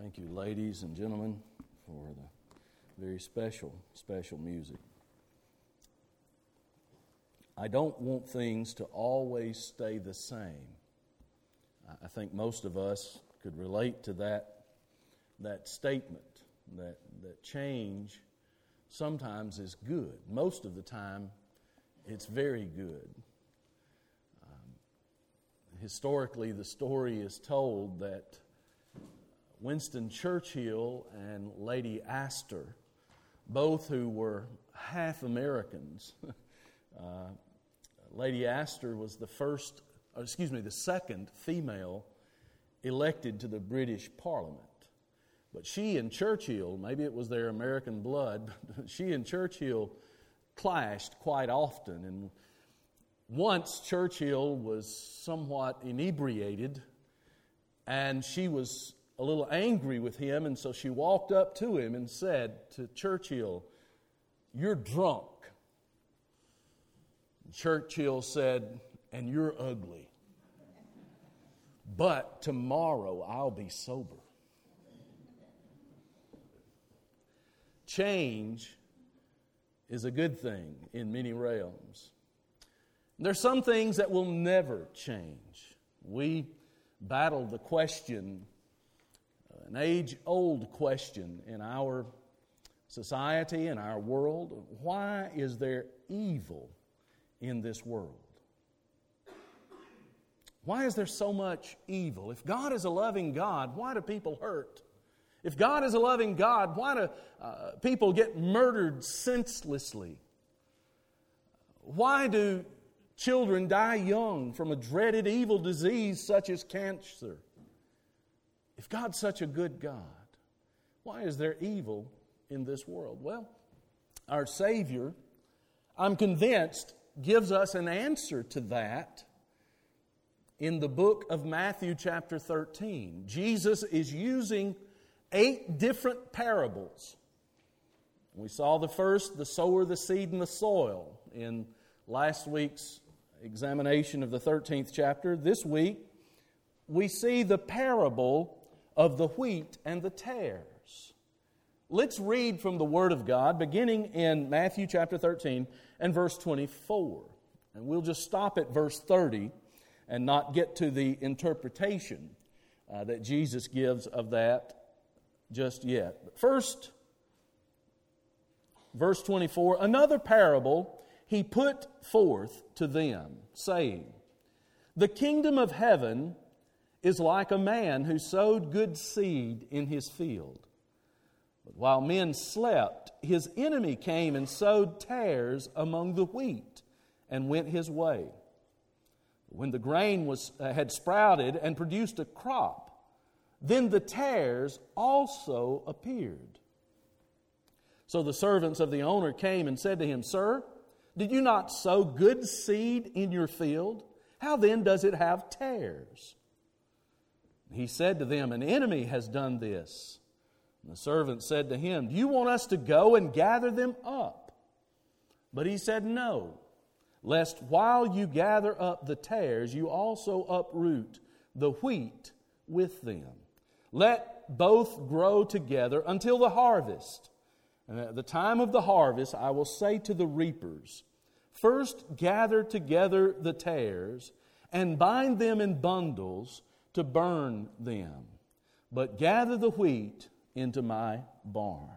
Thank you, ladies and gentlemen, for the very special, special music. I don't want things to always stay the same. I think most of us could relate to that, that statement that, that change sometimes is good. Most of the time, it's very good. Um, historically, the story is told that Winston Churchill and Lady Astor, both who were half Americans, uh, Lady Astor was the first, excuse me, the second female elected to the British Parliament. But she and Churchill, maybe it was their American blood, she and Churchill clashed quite often. And once Churchill was somewhat inebriated, and she was a little angry with him, and so she walked up to him and said to Churchill, You're drunk. Churchill said, And you're ugly. But tomorrow I'll be sober. Change is a good thing in many realms. There's some things that will never change. We battled the question, an age old question in our society and our world why is there evil in this world? Why is there so much evil? If God is a loving God, why do people hurt? If God is a loving God, why do uh, people get murdered senselessly? Why do children die young from a dreaded evil disease such as cancer? If God's such a good God, why is there evil in this world? Well, our Savior, I'm convinced, gives us an answer to that in the book of Matthew, chapter 13. Jesus is using eight different parables. We saw the first, the sower, the seed, and the soil, in last week's examination of the 13th chapter. This week, we see the parable of the wheat and the tares. Let's read from the Word of God, beginning in Matthew chapter 13 and verse 24. And we'll just stop at verse 30 and not get to the interpretation uh, that Jesus gives of that just yet. But first, verse 24 another parable he put forth to them, saying, The kingdom of heaven is like a man who sowed good seed in his field. But while men slept, his enemy came and sowed tares among the wheat and went his way. When the grain was, uh, had sprouted and produced a crop, then the tares also appeared. So the servants of the owner came and said to him, Sir, did you not sow good seed in your field? How then does it have tares? He said to them, An enemy has done this. And the servant said to him, Do you want us to go and gather them up? But he said, No, lest while you gather up the tares, you also uproot the wheat with them. Let both grow together until the harvest. And at the time of the harvest, I will say to the reapers, First gather together the tares and bind them in bundles to burn them, but gather the wheat into my barn.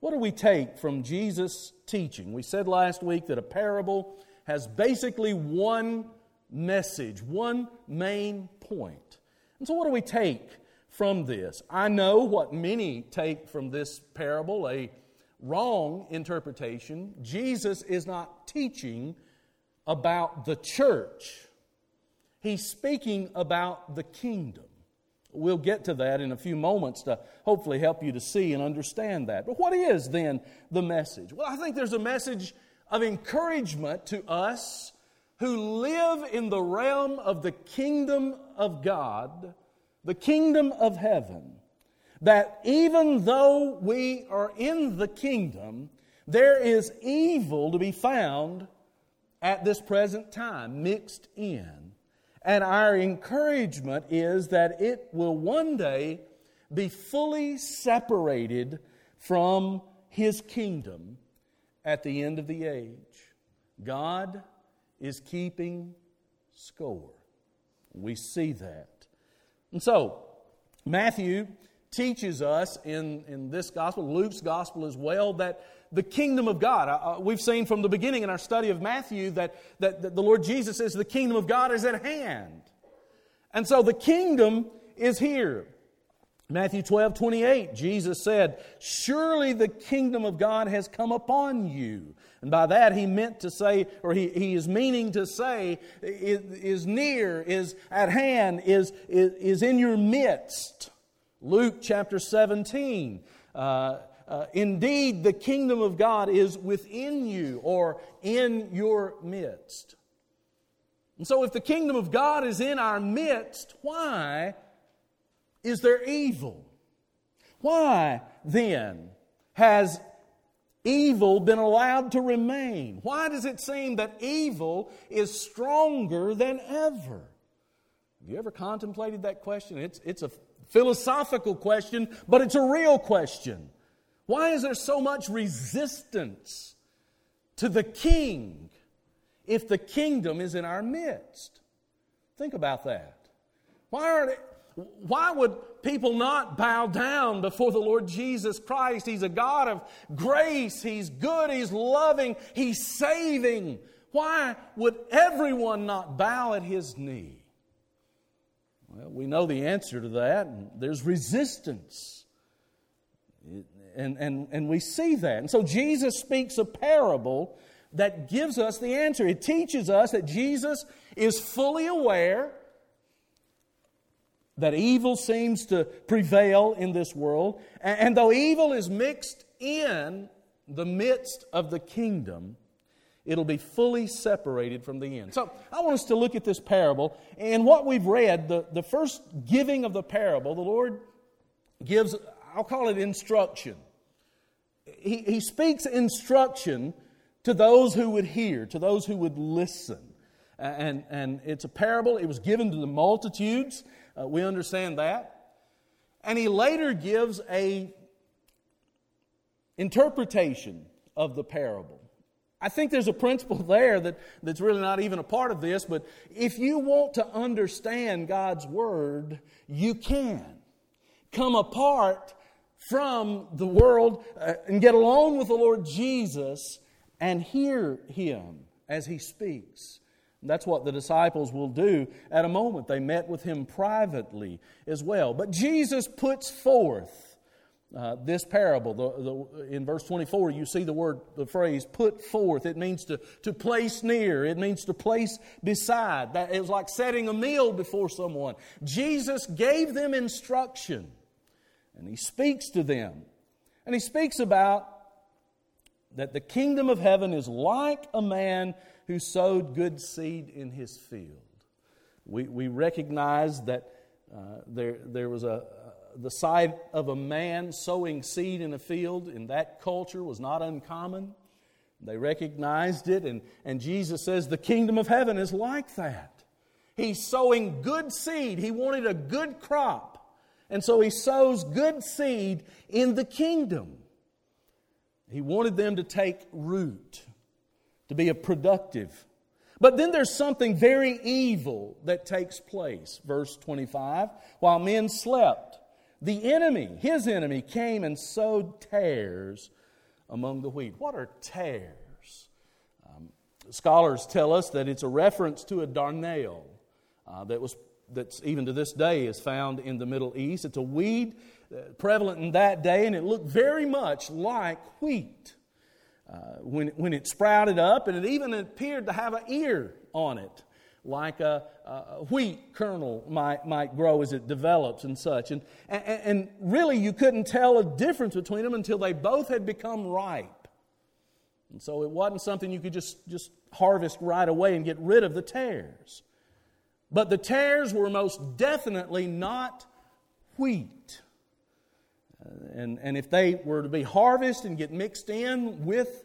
What do we take from Jesus' teaching? We said last week that a parable has basically one message, one main point. And so, what do we take from this? I know what many take from this parable a wrong interpretation. Jesus is not teaching about the church, he's speaking about the kingdom. We'll get to that in a few moments to hopefully help you to see and understand that. But what is then the message? Well, I think there's a message of encouragement to us who live in the realm of the kingdom of God, the kingdom of heaven, that even though we are in the kingdom, there is evil to be found at this present time, mixed in. And our encouragement is that it will one day be fully separated from his kingdom at the end of the age. God is keeping score. We see that. And so, Matthew teaches us in, in this gospel, Luke's gospel as well, that the kingdom of God, uh, uh, we've seen from the beginning in our study of Matthew that, that, that the Lord Jesus says the kingdom of God is at hand. And so the kingdom is here. Matthew 12, 28, Jesus said, Surely the kingdom of God has come upon you. And by that he meant to say, or he, he is meaning to say, is near, is at hand, is, is, is in your midst. Luke chapter 17. Uh, uh, Indeed, the kingdom of God is within you or in your midst. And so, if the kingdom of God is in our midst, why is there evil? Why then has evil been allowed to remain? Why does it seem that evil is stronger than ever? Have you ever contemplated that question? It's, it's a philosophical question, but it's a real question. Why is there so much resistance to the king if the kingdom is in our midst? Think about that. Why are they, why would people not bow down before the Lord Jesus Christ? He's a God of grace. He's good. He's loving. He's saving. Why would everyone not bow at His knee? Well, we know the answer to that. There's resistance. And, and, and we see that. And so Jesus speaks a parable that gives us the answer. It teaches us that Jesus is fully aware that evil seems to prevail in this world. And though evil is mixed in the midst of the kingdom, it'll be fully separated from the end. So I want us to look at this parable. And what we've read, the, the first giving of the parable, the Lord gives, I'll call it instruction. He, he speaks instruction to those who would hear, to those who would listen. And, and it's a parable. It was given to the multitudes. Uh, we understand that. And he later gives a interpretation of the parable. I think there's a principle there that, that's really not even a part of this, but if you want to understand God's Word, you can. Come apart from the world uh, and get alone with the Lord Jesus and hear Him as He speaks. That's what the disciples will do at a moment. They met with him privately as well. But Jesus puts forth uh, this parable. The, the, in verse 24, you see the word, the phrase, put forth. It means to, to place near, it means to place beside. That, it was like setting a meal before someone. Jesus gave them instruction, and he speaks to them. And he speaks about that the kingdom of heaven is like a man who sowed good seed in his field. We, we recognize that uh, there, there was a, uh, the sight of a man sowing seed in a field in that culture was not uncommon. They recognized it, and, and Jesus says the kingdom of heaven is like that. He's sowing good seed. He wanted a good crop. And so he sows good seed in the kingdom. He wanted them to take root to be a productive. But then there's something very evil that takes place. Verse 25 While men slept, the enemy, his enemy, came and sowed tares among the wheat. What are tares? Um, scholars tell us that it's a reference to a darnel uh, that was that's even to this day is found in the Middle East. It's a weed uh, prevalent in that day, and it looked very much like wheat uh, when, when it sprouted up, and it even appeared to have an ear on it, like a, a wheat kernel might, might grow as it develops and such. And, and, and really, you couldn't tell a difference between them until they both had become ripe. And so it wasn't something you could just, just harvest right away and get rid of the tares. But the tares were most definitely not wheat. And, and if they were to be harvested and get mixed in with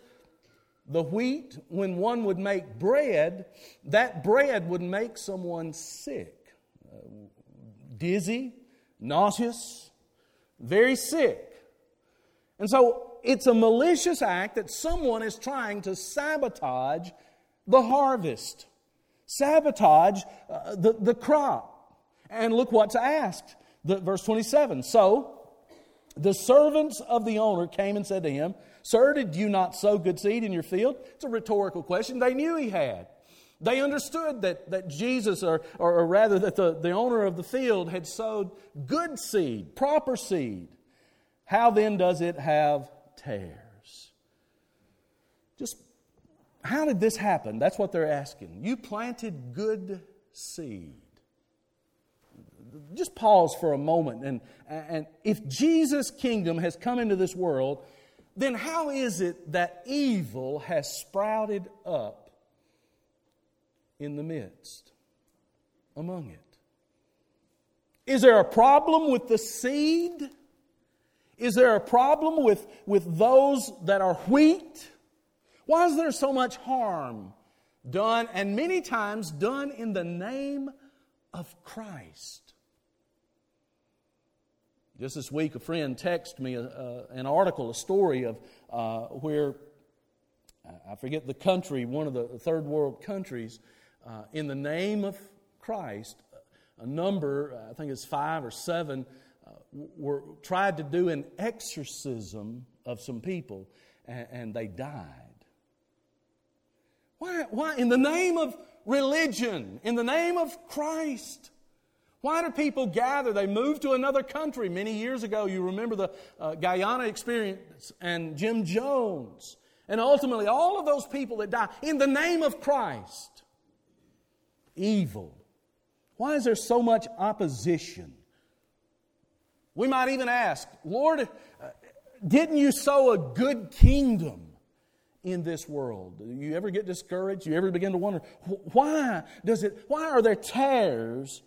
the wheat, when one would make bread, that bread would make someone sick, uh, dizzy, nauseous. very sick. And so it's a malicious act that someone is trying to sabotage the harvest, sabotage uh, the, the crop. And look what's asked. The, verse 27. So the servants of the owner came and said to him, Sir, did you not sow good seed in your field? It's a rhetorical question. They knew he had. They understood that, that Jesus, or, or, or rather, that the, the owner of the field had sowed good seed, proper seed. How then does it have tares? Just how did this happen? That's what they're asking. You planted good seed. Just pause for a moment. And, and if Jesus' kingdom has come into this world, then how is it that evil has sprouted up in the midst, among it? Is there a problem with the seed? Is there a problem with, with those that are wheat? Why is there so much harm done, and many times done in the name of Christ? Just this week, a friend texted me a, a, an article, a story of uh, where, I forget the country, one of the third world countries, uh, in the name of Christ, a number, I think it's five or seven, uh, were tried to do an exorcism of some people, and, and they died. Why, why? In the name of religion, in the name of Christ. Why do people gather? They move to another country. Many years ago, you remember the uh, Guyana experience and Jim Jones. And ultimately, all of those people that die in the name of Christ. Evil. Why is there so much opposition? We might even ask, Lord, uh, didn't you sow a good kingdom in this world? You ever get discouraged? You ever begin to wonder, why does it, why are there tares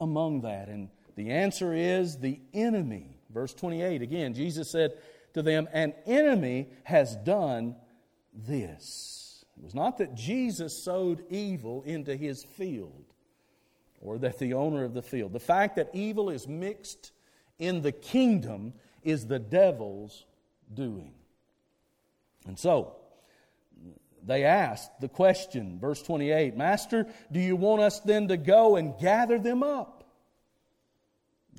among that? And the answer is the enemy. Verse 28 again, Jesus said to them, An enemy has done this. It was not that Jesus sowed evil into his field or that the owner of the field. The fact that evil is mixed in the kingdom is the devil's doing. And so, they asked the question, verse 28 Master, do you want us then to go and gather them up?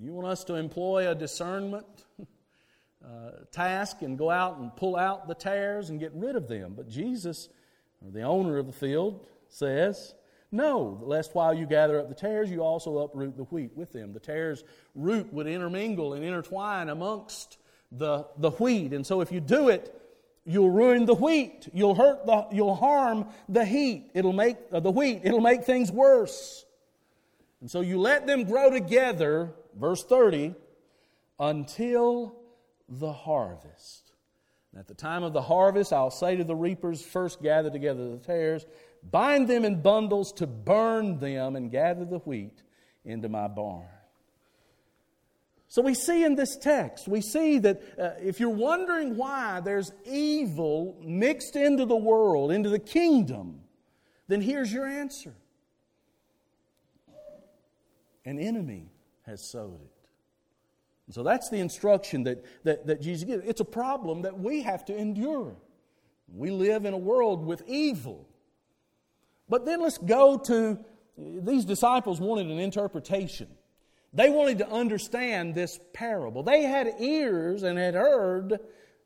You want us to employ a discernment uh, task and go out and pull out the tares and get rid of them? But Jesus, the owner of the field, says, No, lest while you gather up the tares, you also uproot the wheat with them. The tares' root would intermingle and intertwine amongst the, the wheat. And so if you do it, you'll ruin the wheat. You'll hurt the, you'll harm the heat. It'll make uh, the wheat. It'll make things worse. And so you let them grow together, verse 30, until the harvest. And at the time of the harvest, I'll say to the reapers, first gather together the tares, bind them in bundles to burn them, and gather the wheat into my barn. So we see in this text, we see that uh, if you're wondering why there's evil mixed into the world, into the kingdom, then here's your answer an enemy has sowed it. And so that's the instruction that, that, that Jesus gives. It's a problem that we have to endure. We live in a world with evil. But then let's go to these disciples wanted an interpretation. They wanted to understand this parable. They had ears and had heard,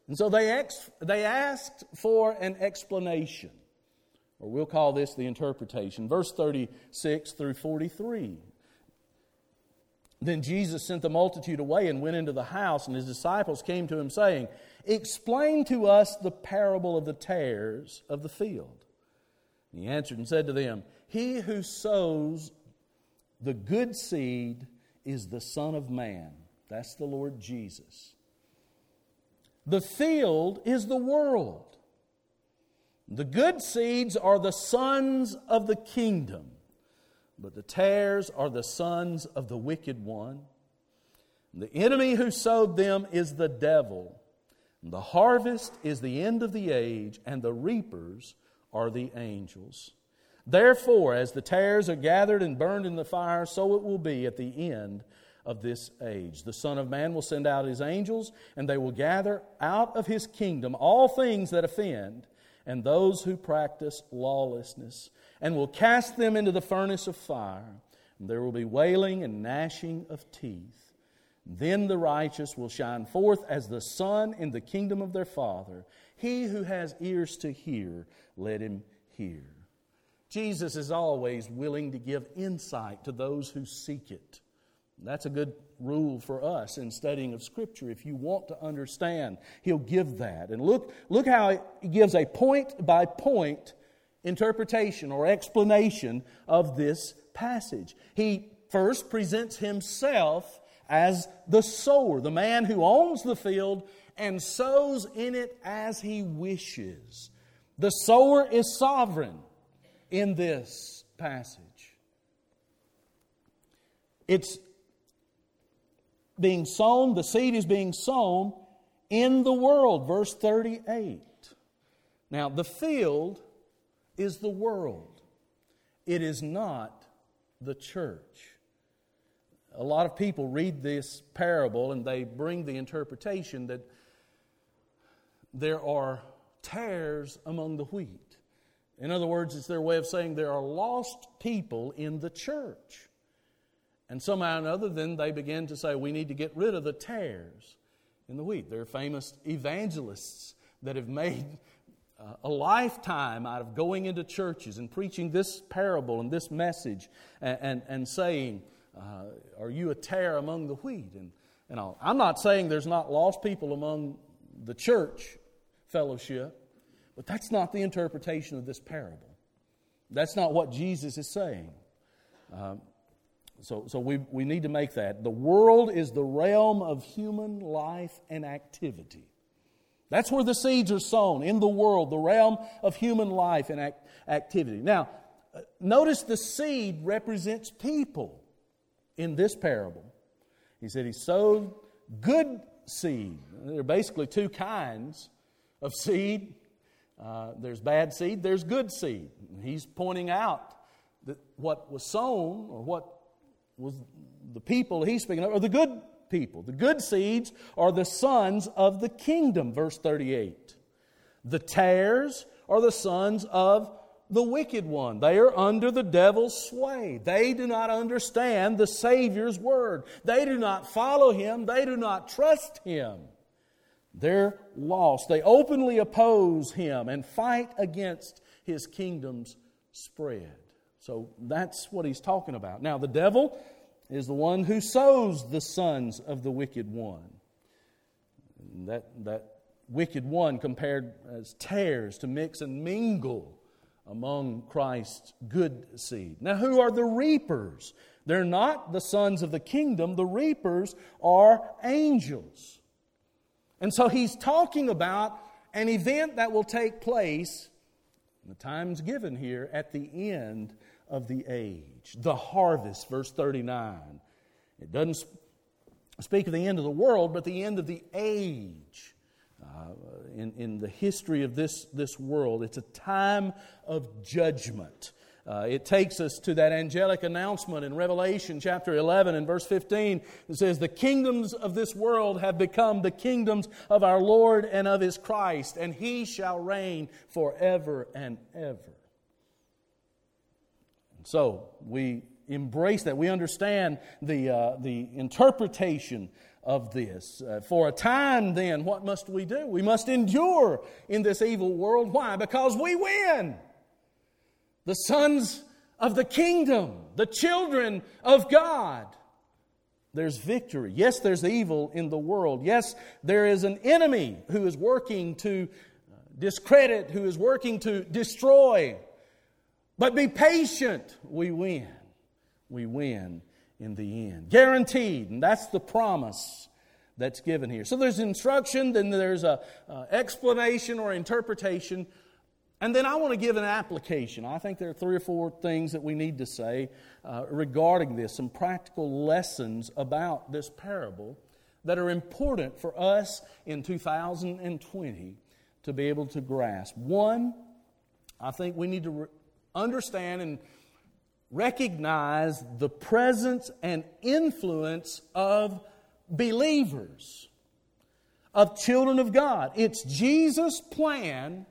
and so they, ex- they asked for an explanation. Or we'll call this the interpretation. Verse 36 through 43. Then Jesus sent the multitude away and went into the house, and his disciples came to him, saying, Explain to us the parable of the tares of the field. And he answered and said to them, He who sows the good seed is the Son of Man. That's the Lord Jesus. The field is the world. The good seeds are the sons of the kingdom, but the tares are the sons of the wicked one. The enemy who sowed them is the devil. The harvest is the end of the age, and the reapers are the angels. Therefore, as the tares are gathered and burned in the fire, so it will be at the end of this age. The Son of Man will send out his angels, and they will gather out of his kingdom all things that offend and those who practice lawlessness, and will cast them into the furnace of fire. And there will be wailing and gnashing of teeth. Then the righteous will shine forth as the sun in the kingdom of their Father. He who has ears to hear, let him hear. Jesus is always willing to give insight to those who seek it. That's a good rule for us in studying of Scripture. If you want to understand, He'll give that. And look, look how He gives a point by point interpretation or explanation of this passage. He first presents Himself as the sower, the man who owns the field and sows in it as he wishes. The sower is sovereign in this passage. It's being sown, the seed is being sown in the world. Verse 38. Now, the field is the world, it is not the church. A lot of people read this parable and they bring the interpretation that there are tares among the wheat. In other words, it's their way of saying there are lost people in the church. And somehow or another, then they begin to say, we need to get rid of the tares in the wheat. There are famous evangelists that have made uh, a lifetime out of going into churches and preaching this parable and this message and, and, and saying, uh, Are you a tare among the wheat? And, and. I'm not saying there's not lost people among the church fellowship, but that's not the interpretation of this parable. That's not what Jesus is saying. Um, so, so we, we need to make that. The world is the realm of human life and activity. That's where the seeds are sown, in the world, the realm of human life and act, activity. Now, uh, notice the seed represents people in this parable. He said he sowed good seed. There are basically two kinds of seed uh, there's bad seed, there's good seed. He's pointing out that what was sown or what was the people he's speaking of are the good people. The good seeds are the sons of the kingdom, verse 38. The tares are the sons of the wicked one. They are under the devil's sway. They do not understand the Savior's word. They do not follow him. They do not trust him. They're lost. They openly oppose him and fight against his kingdom's spread. So that's what he's talking about. Now, the devil is the one who sows the sons of the wicked one. That, that wicked one compared as tares to mix and mingle among Christ's good seed. Now, who are the reapers? They're not the sons of the kingdom, the reapers are angels. And so he's talking about an event that will take place, the time's given here, at the end of the age. The harvest, verse 39. It doesn't speak of the end of the world, but the end of the age. Uh, in, in the history of this, this world, it's a time of judgment. Uh, it takes us to that angelic announcement in Revelation chapter 11 and verse 15. It says, The kingdoms of this world have become the kingdoms of our Lord and of his Christ, and he shall reign forever and ever. So we embrace that. We understand the, uh, the interpretation of this. Uh, for a time, then, what must we do? We must endure in this evil world. Why? Because we win. The sons of the kingdom, the children of God. There's victory. Yes, there's evil in the world. Yes, there is an enemy who is working to discredit, who is working to destroy. But be patient. We win. We win in the end. Guaranteed. And that's the promise that's given here. So there's instruction, then there's a uh, explanation or interpretation. And then I want to give an application. I think there are three or four things that we need to say uh, regarding this, some practical lessons about this parable that are important for us in 2020 to be able to grasp. One, I think we need to understand and recognize the presence and influence of believers, of children of God. It's Jesus' plan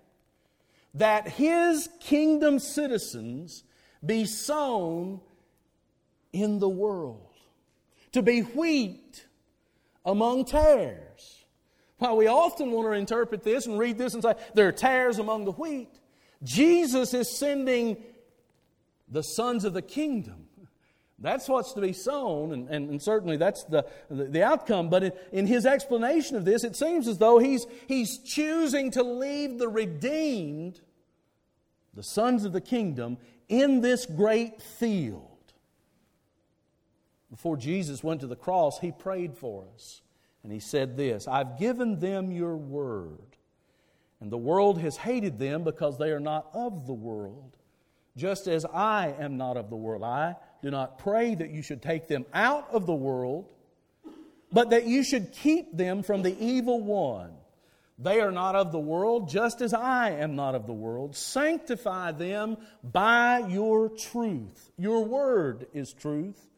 that his kingdom citizens be sown in the world, to be wheat among tares. While we often want to interpret this and read this and say there are tares among the wheat, Jesus is sending the sons of the kingdom. That's what's to be sown, and, and, and certainly that's the, the, the outcome. But in, in, his explanation of this, it seems as though he's, he's choosing to leave the redeemed, the sons of the kingdom, in this great field. Before Jesus went to the cross, he prayed for us. And he said this I've given them your word, and the world has hated them because they are not of the world just as I am not of the world. I do not pray that you should take them out of the world, but that you should keep them from the evil one. They are not of the world, just as I am not of the world. Sanctify them by your truth. Your word is truth.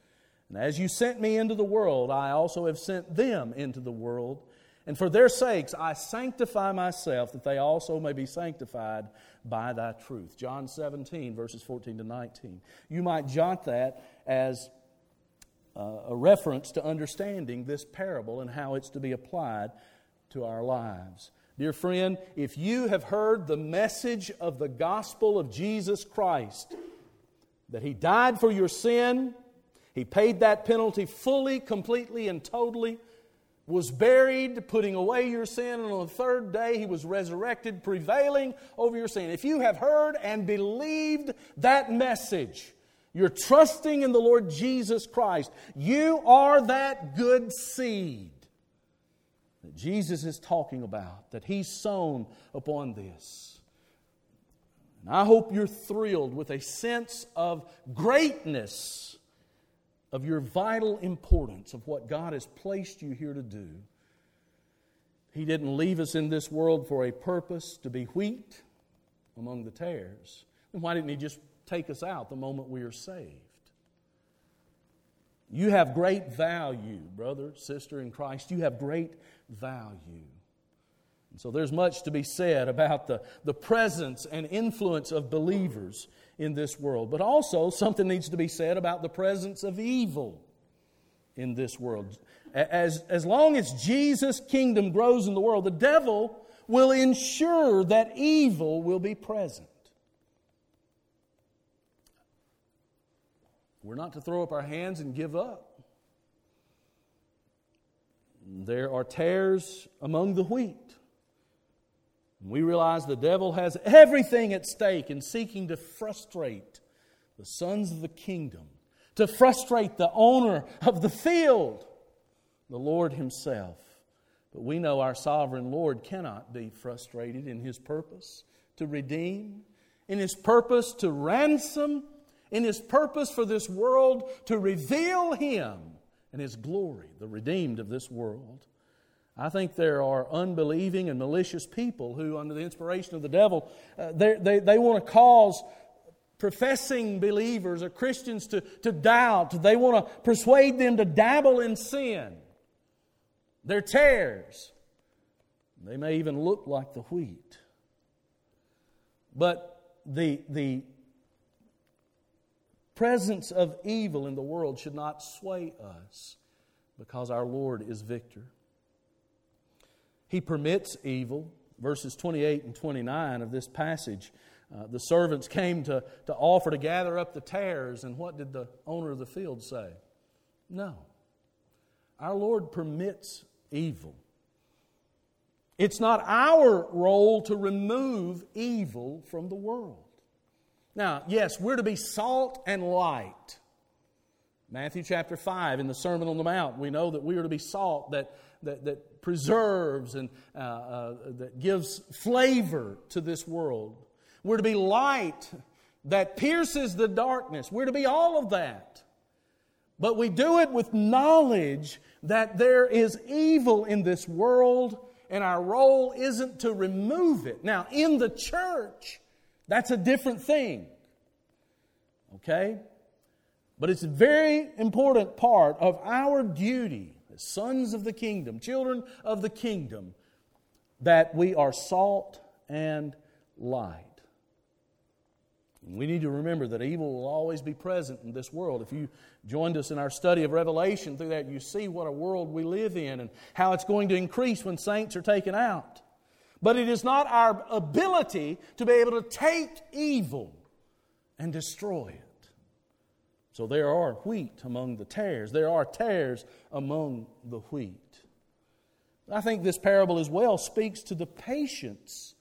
And as you sent me into the world, I also have sent them into the world. And for their sakes I sanctify myself, that they also may be sanctified by thy truth. John 17, verses 14 to 19. You might jot that as uh, a reference to understanding this parable and how it's to be applied to our lives. Dear friend, if you have heard the message of the gospel of Jesus Christ, that He died for your sin, He paid that penalty fully, completely, and totally was buried, putting away your sin, and on the third day he was resurrected, prevailing over your sin. If you have heard and believed that message, you're trusting in the Lord Jesus Christ, you are that good seed that Jesus is talking about, that he's sown upon this. And I hope you're thrilled with a sense of greatness of your vital importance of what God has placed you here to do. He didn't leave us in this world for a purpose to be wheat among the tares. Then why didn't He just take us out the moment we are saved? You have great value, brother, sister in Christ. You have great value. And so there's much to be said about the, the presence and influence of believers in this world. But also, something needs to be said about the presence of evil in this world. As, as long as Jesus' kingdom grows in the world, the devil will ensure that evil will be present. We're not to throw up our hands and give up. There are tares among the wheat. We realize the devil has everything at stake in seeking to frustrate the sons of the kingdom, to frustrate the owner of the field, the Lord Himself. But we know our sovereign Lord cannot be frustrated in His purpose to redeem, in His purpose to ransom, in His purpose for this world to reveal Him and His glory, the redeemed of this world. I think there are unbelieving and malicious people who, under the inspiration of the devil, uh, they, they want to cause professing believers or Christians to, to doubt. They want to persuade them to dabble in sin. They're tares. They may even look like the wheat. But the, the presence of evil in the world should not sway us because our Lord is victor. He permits evil. Verses 28 and 29 of this passage. Uh, the servants came to, to offer to gather up the tares, and what did the owner of the field say? No. Our Lord permits evil. It's not our role to remove evil from the world. Now, yes, we're to be salt and light. Matthew chapter 5, in the Sermon on the Mount, we know that we are to be salt that, that, that preserves and uh, uh, that gives flavor to this world. We're to be light that pierces the darkness. We're to be all of that. But we do it with knowledge that there is evil in this world, and our role isn't to remove it. Now, in the church, that's a different thing. Okay? But it's a very important part of our duty sons of the kingdom, children of the kingdom, that we are salt and light. We need to remember that evil will always be present in this world. If you joined us in our study of Revelation, through that you see what a world we live in and how it's going to increase when saints are taken out. But it is not our ability to be able to take evil and destroy it. So there are wheat among the tares, there are tares among the wheat. I think this parable as well speaks to the patience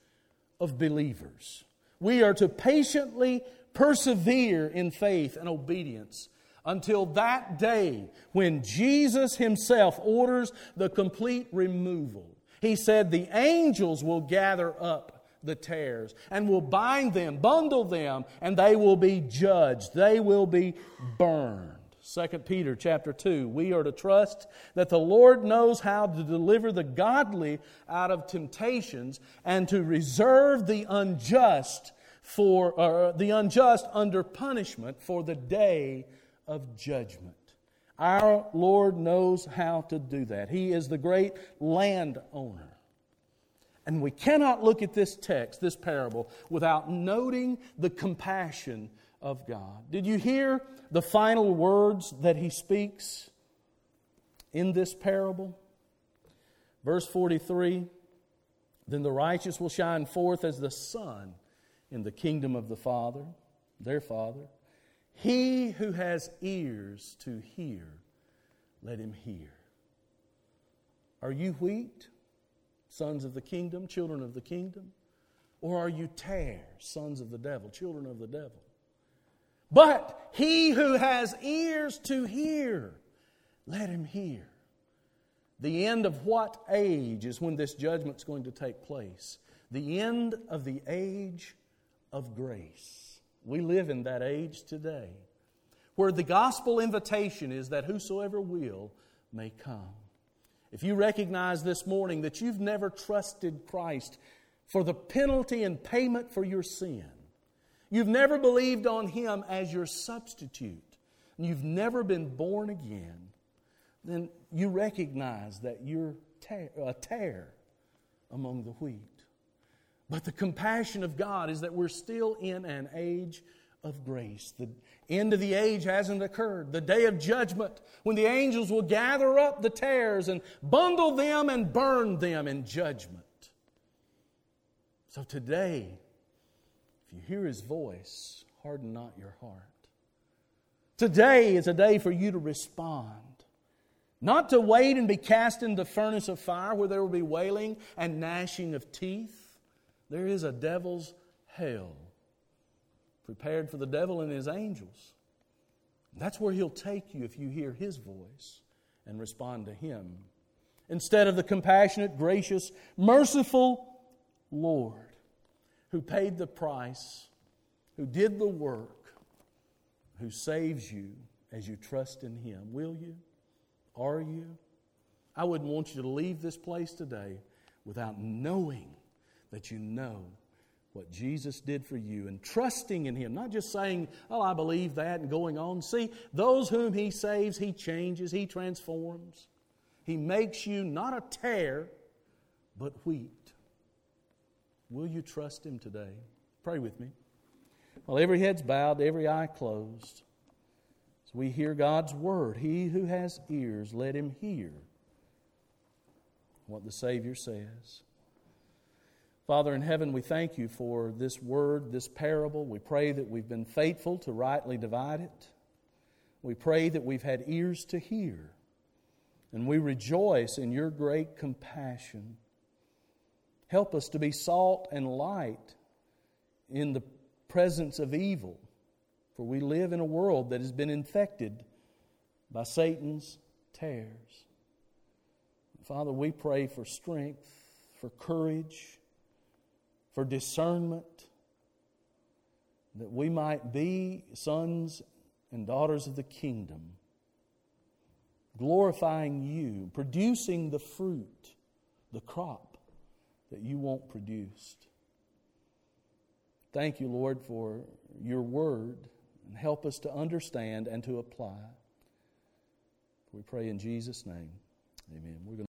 of believers. We are to patiently persevere in faith and obedience until that day when Jesus Himself orders the complete removal. He said, The angels will gather up the tares and will bind them, bundle them, and they will be judged. They will be burned. 2 Peter chapter 2 we are to trust that the Lord knows how to deliver the godly out of temptations and to reserve the unjust for uh, the unjust under punishment for the day of judgment. Our Lord knows how to do that. He is the great landowner. And we cannot look at this text, this parable, without noting the compassion of God. Did you hear the final words that he speaks in this parable? Verse 43 Then the righteous will shine forth as the sun in the kingdom of the Father, their Father. He who has ears to hear, let him hear. Are you wheat, sons of the kingdom, children of the kingdom? Or are you tares, sons of the devil, children of the devil? But he who has ears to hear, let him hear. The end of what age is when this judgment's going to take place? The end of the age of grace. We live in that age today where the gospel invitation is that whosoever will may come. If you recognize this morning that you've never trusted Christ for the penalty and payment for your sin, you've never believed on Him as your substitute, and you've never been born again, then you recognize that you're a tare among the wheat. But the compassion of God is that we're still in an age of grace. The end of the age hasn't occurred. The day of judgment, when the angels will gather up the tares and bundle them and burn them in judgment. So today, if you hear his voice, harden not your heart. Today is a day for you to respond. Not to wait and be cast into the furnace of fire where there will be wailing and gnashing of teeth there is a devil's hell prepared for the devil and his angels. That's where he'll take you if you hear his voice and respond to him. Instead of the compassionate, gracious, merciful Lord who paid the price, who did the work, who saves you as you trust in him. Will you? Are you? I wouldn't want you to leave this place today without knowing that you know what Jesus did for you and trusting in Him, not just saying, Oh, I believe that and going on. See, those whom He saves, He changes, He transforms. He makes you not a tare, but wheat. Will you trust Him today? Pray with me. While every head's bowed, every eye closed, as we hear God's word, He who has ears, let him hear what the Savior says. Father in heaven, we thank you for this word, this parable. We pray that we've been faithful to rightly divide it. We pray that we've had ears to hear. And we rejoice in your great compassion. Help us to be salt and light in the presence of evil, for we live in a world that has been infected by Satan's tares. Father, we pray for strength, for courage for discernment, that we might be sons and daughters of the kingdom, glorifying you, producing the fruit, the crop that you want produced. Thank you, Lord, for your word, and help us to understand and to apply. We pray in Jesus' name. Amen.